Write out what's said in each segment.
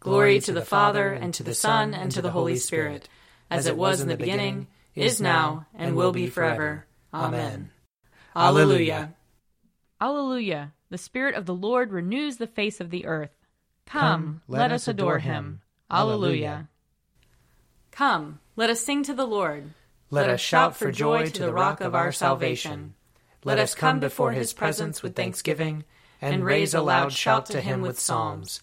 Glory to the Father, and to the Son, and to the Holy Spirit, as it was in the beginning, is now, and will be forever. Amen. Alleluia. Alleluia. The Spirit of the Lord renews the face of the earth. Come, let us adore him. Alleluia. Come, let us sing to the Lord. Let us shout for joy to the rock of our salvation. Let us come before his presence with thanksgiving, and raise a loud shout to him with psalms.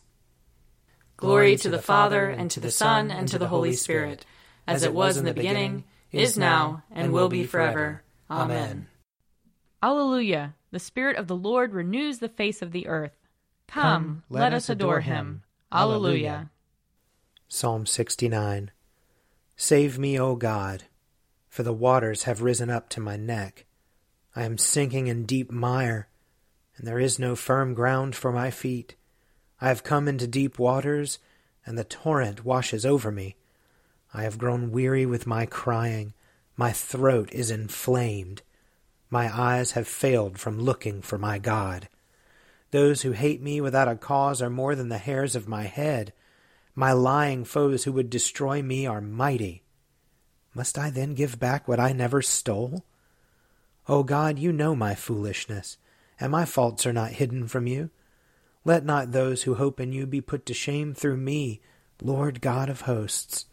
Glory to the Father, and to the Son, and to the Holy Spirit, as it was in the beginning, is now, and will be forever. Amen. Alleluia. The Spirit of the Lord renews the face of the earth. Come, let us adore him. Alleluia. Psalm 69 Save me, O God, for the waters have risen up to my neck. I am sinking in deep mire, and there is no firm ground for my feet. I have come into deep waters, and the torrent washes over me. I have grown weary with my crying. My throat is inflamed. My eyes have failed from looking for my God. Those who hate me without a cause are more than the hairs of my head. My lying foes who would destroy me are mighty. Must I then give back what I never stole? O God, you know my foolishness, and my faults are not hidden from you. Let not those who hope in you be put to shame through me, Lord God of hosts.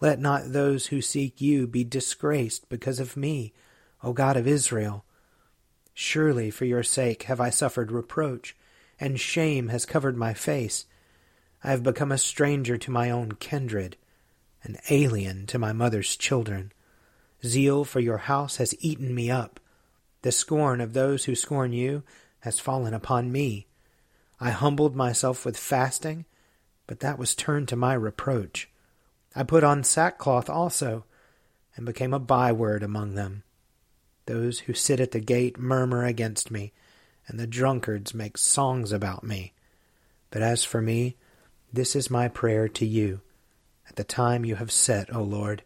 Let not those who seek you be disgraced because of me, O God of Israel. Surely for your sake have I suffered reproach, and shame has covered my face. I have become a stranger to my own kindred, an alien to my mother's children. Zeal for your house has eaten me up. The scorn of those who scorn you has fallen upon me. I humbled myself with fasting, but that was turned to my reproach. I put on sackcloth also, and became a byword among them. Those who sit at the gate murmur against me, and the drunkards make songs about me. But as for me, this is my prayer to you at the time you have set, O Lord.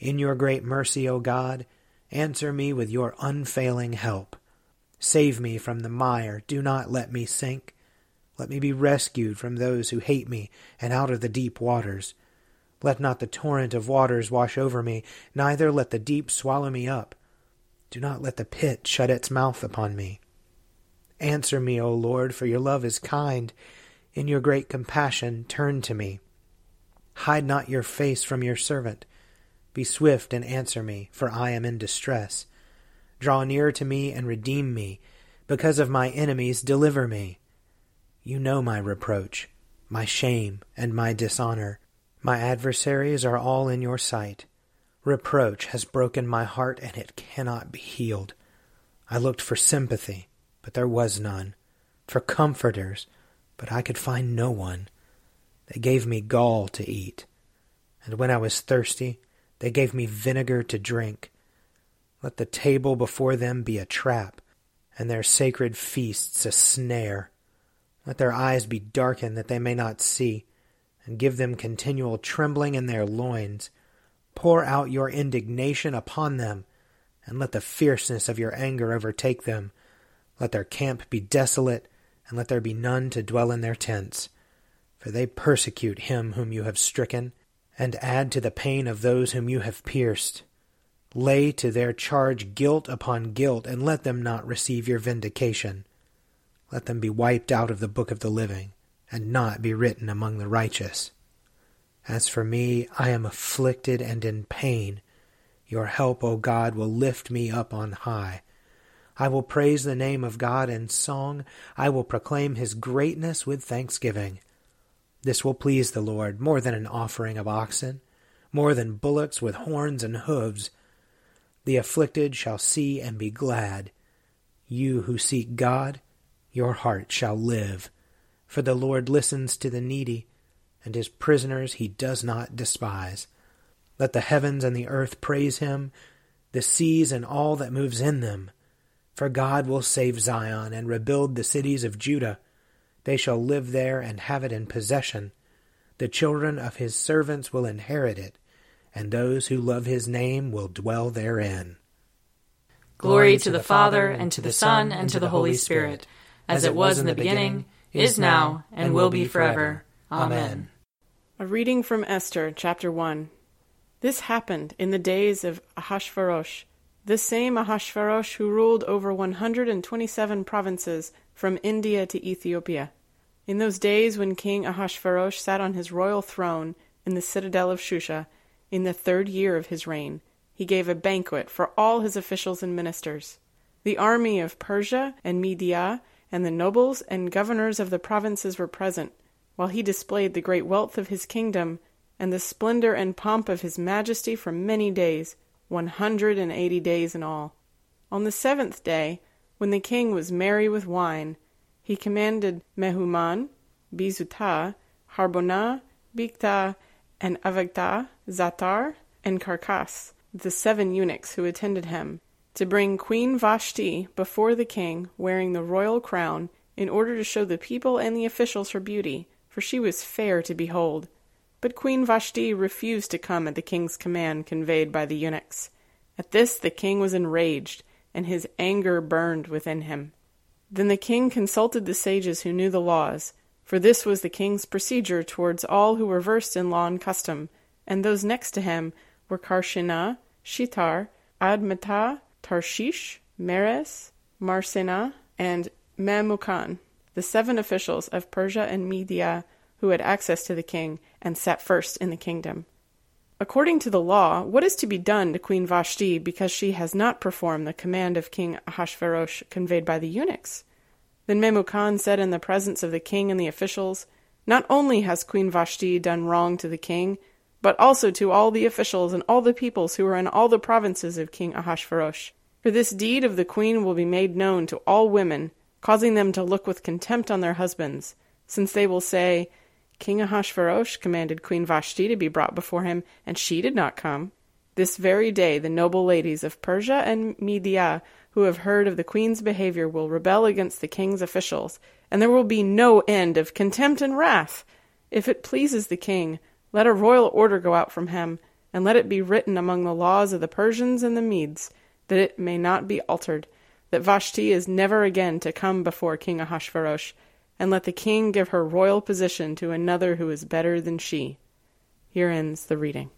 In your great mercy, O God, answer me with your unfailing help. Save me from the mire. Do not let me sink. Let me be rescued from those who hate me and out of the deep waters. Let not the torrent of waters wash over me, neither let the deep swallow me up. Do not let the pit shut its mouth upon me. Answer me, O Lord, for your love is kind in your great compassion, turn to me. Hide not your face from your servant. Be swift and answer me, for I am in distress. Draw near to me and redeem me. Because of my enemies, deliver me. You know my reproach, my shame, and my dishonor. My adversaries are all in your sight. Reproach has broken my heart, and it cannot be healed. I looked for sympathy, but there was none, for comforters but I could find no one. They gave me gall to eat, and when I was thirsty, they gave me vinegar to drink. Let the table before them be a trap, and their sacred feasts a snare. Let their eyes be darkened that they may not see, and give them continual trembling in their loins. Pour out your indignation upon them, and let the fierceness of your anger overtake them. Let their camp be desolate, and let there be none to dwell in their tents. For they persecute him whom you have stricken, and add to the pain of those whom you have pierced. Lay to their charge guilt upon guilt, and let them not receive your vindication. Let them be wiped out of the book of the living, and not be written among the righteous. As for me, I am afflicted and in pain. Your help, O God, will lift me up on high. I will praise the name of God in song. I will proclaim his greatness with thanksgiving. This will please the Lord more than an offering of oxen, more than bullocks with horns and hoofs. The afflicted shall see and be glad. You who seek God, your heart shall live. For the Lord listens to the needy, and his prisoners he does not despise. Let the heavens and the earth praise him, the seas and all that moves in them. For God will save Zion and rebuild the cities of Judah. They shall live there and have it in possession. The children of his servants will inherit it and those who love his name will dwell therein. Glory to the Father, and to the Son, and to the Holy Spirit, as it was in the beginning, is now, and will be forever. Amen. A reading from Esther, chapter 1. This happened in the days of Ahasuerus, the same Ahasuerus who ruled over 127 provinces from India to Ethiopia. In those days when King Ahasuerus sat on his royal throne in the citadel of Shusha, in the third year of his reign, he gave a banquet for all his officials and ministers. The army of Persia and Media and the nobles and governors of the provinces were present, while he displayed the great wealth of his kingdom and the splendor and pomp of his majesty for many days, one hundred and eighty days in all. On the seventh day, when the king was merry with wine, he commanded Mehuman, Bizutha, Harbona, Bigtha, and Abagtha, Zethar, and Carkas, the seven eunuchs who attended him, to bring Queen Vashti before the king wearing the royal crown in order to show the people and the officials her beauty, for she was fair to behold. But Queen Vashti refused to come at the king's command conveyed by the eunuchs. At this the king was enraged, and his anger burned within him. Then the king consulted the sages who knew the laws, for this was the king's procedure towards all who were versed in law and custom, and those next to him were Carshena, Shethar, Admatha, Tarshish, Meres, Marsena, and Memucan, the seven officials of Persia and Media who had access to the king and sat first in the kingdom. According to the law, what is to be done to Queen Vashti because she has not performed the command of King Ahasuerus conveyed by the eunuchs? Then Memucan said in the presence of the king and the officials, Not only has Queen Vashti done wrong to the king, but also to all the officials and all the peoples who are in all the provinces of King Ahasuerus. For this deed of the queen will be made known to all women, causing them to look with contempt on their husbands, since they will say, King Ahasuerus commanded Queen Vashti to be brought before him, and she did not come. This very day the noble ladies of Persia and Media who have heard of the queen's behavior will rebel against the king's officials, and there will be no end of contempt and wrath. If it pleases the king, let a royal order go out from him, and let it be written among the laws of the Persians and the Medes, that it may not be altered, that Vashti is never again to come before King Ahasuerus, and let the king give her royal position to another who is better than she. Here ends the reading.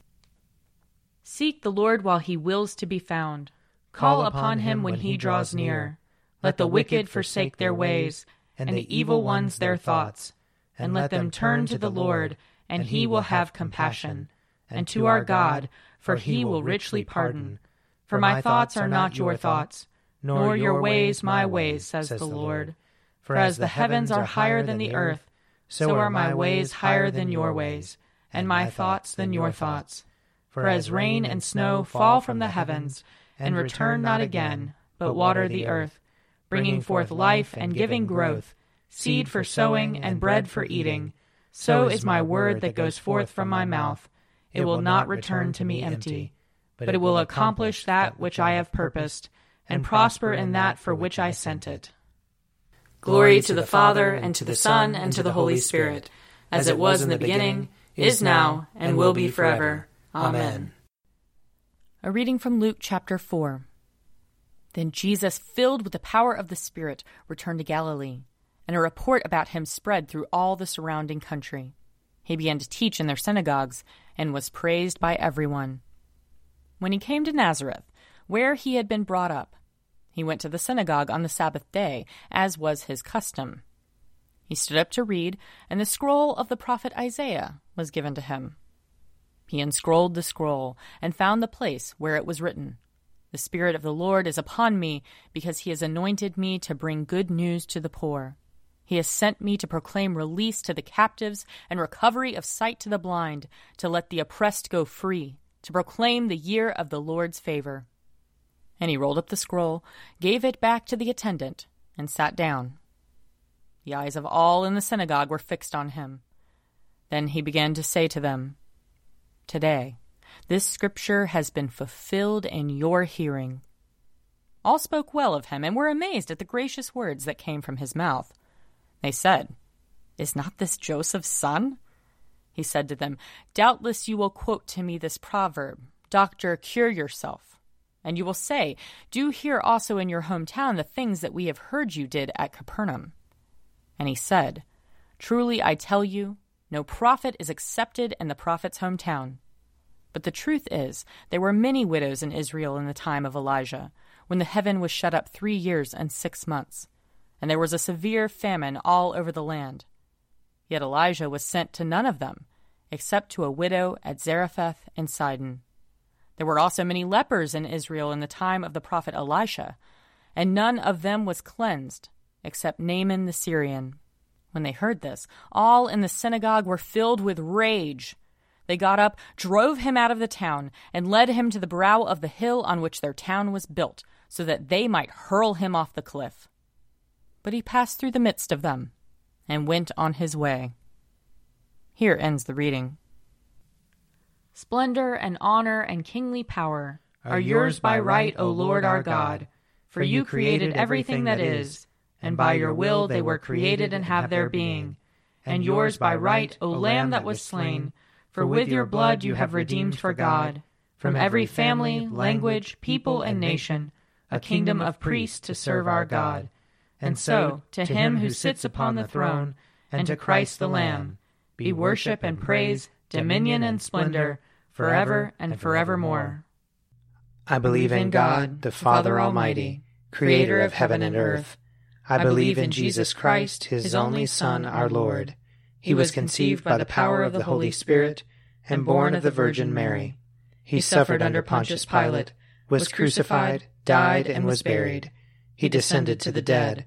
Seek the Lord while he wills to be found. Call upon him when he draws near. Let the wicked forsake their ways, and the evil ones their thoughts. And let them turn to the Lord, and he will have compassion. And to our God, for he will richly pardon. For my thoughts are not your thoughts, nor your ways my ways, says the Lord. For as the heavens are higher than the earth, so are my ways higher than your ways, and my thoughts than your thoughts. For as rain and snow fall from the heavens, and return not again, but water the earth, bringing forth life and giving growth, seed for sowing and bread for eating. So is my word that goes forth from my mouth. It will not return to me empty, but it will accomplish that which I have purposed, and prosper in that for which I sent it. Glory to the Father, and to the Son, and to the Holy Spirit, as it was in the beginning, is now, and will be forever. Amen. A reading from Luke chapter 4. Then Jesus, filled with the power of the Spirit, returned to Galilee, and a report about him spread through all the surrounding country. He began to teach in their synagogues and was praised by everyone. When he came to Nazareth, where he had been brought up, he went to the synagogue on the Sabbath day, as was his custom. He stood up to read, and the scroll of the prophet Isaiah was given to him. He unscrolled the scroll and found the place where it was written The Spirit of the Lord is upon me, because he has anointed me to bring good news to the poor. He has sent me to proclaim release to the captives and recovery of sight to the blind, to let the oppressed go free, to proclaim the year of the Lord's favor. And he rolled up the scroll, gave it back to the attendant, and sat down. The eyes of all in the synagogue were fixed on him. Then he began to say to them, today. This scripture has been fulfilled in your hearing. All spoke well of him and were amazed at the gracious words that came from his mouth. They said, Is not this Joseph's son? He said to them, Doubtless you will quote to me this proverb Doctor, cure yourself. And you will say, Do here also in your hometown the things that we have heard you did at Capernaum. And he said, Truly I tell you, no prophet is accepted in the prophet's hometown. But the truth is, there were many widows in Israel in the time of Elijah, when the heaven was shut up three years and six months, and there was a severe famine all over the land. Yet Elijah was sent to none of them, except to a widow at Zarephath in Sidon. There were also many lepers in Israel in the time of the prophet Elisha, and none of them was cleansed, except Naaman the Syrian. When they heard this, all in the synagogue were filled with rage. They got up, drove him out of the town, and led him to the brow of the hill on which their town was built, so that they might hurl him off the cliff. But he passed through the midst of them and went on his way. Here ends the reading. Splendor and honor and kingly power are yours by right, O Lord our God, for you created everything that is and by your will they were created and have their being. And yours by right, O Lamb that was slain, for with your blood you have redeemed for God, from every family, language, people, and nation, a kingdom of priests to serve our God. And so, to him who sits upon the throne, and to Christ the Lamb, be worship and praise, dominion and splendor, forever and forevermore. I believe in God, the Father Almighty, creator of heaven and earth. I believe in Jesus Christ, his only Son, our Lord. He was conceived by the power of the Holy Spirit and born of the Virgin Mary. He suffered under Pontius Pilate, was crucified, died, and was buried. He descended to the dead.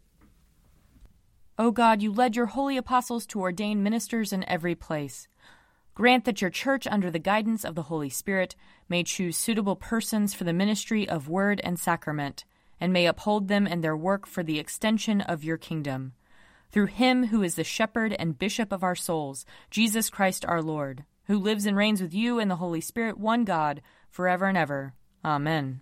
O God, you led your holy apostles to ordain ministers in every place. Grant that your church, under the guidance of the Holy Spirit, may choose suitable persons for the ministry of word and sacrament, and may uphold them in their work for the extension of your kingdom through him who is the shepherd and bishop of our souls, Jesus Christ our Lord, who lives and reigns with you and the Holy Spirit, one God, forever and ever. Amen.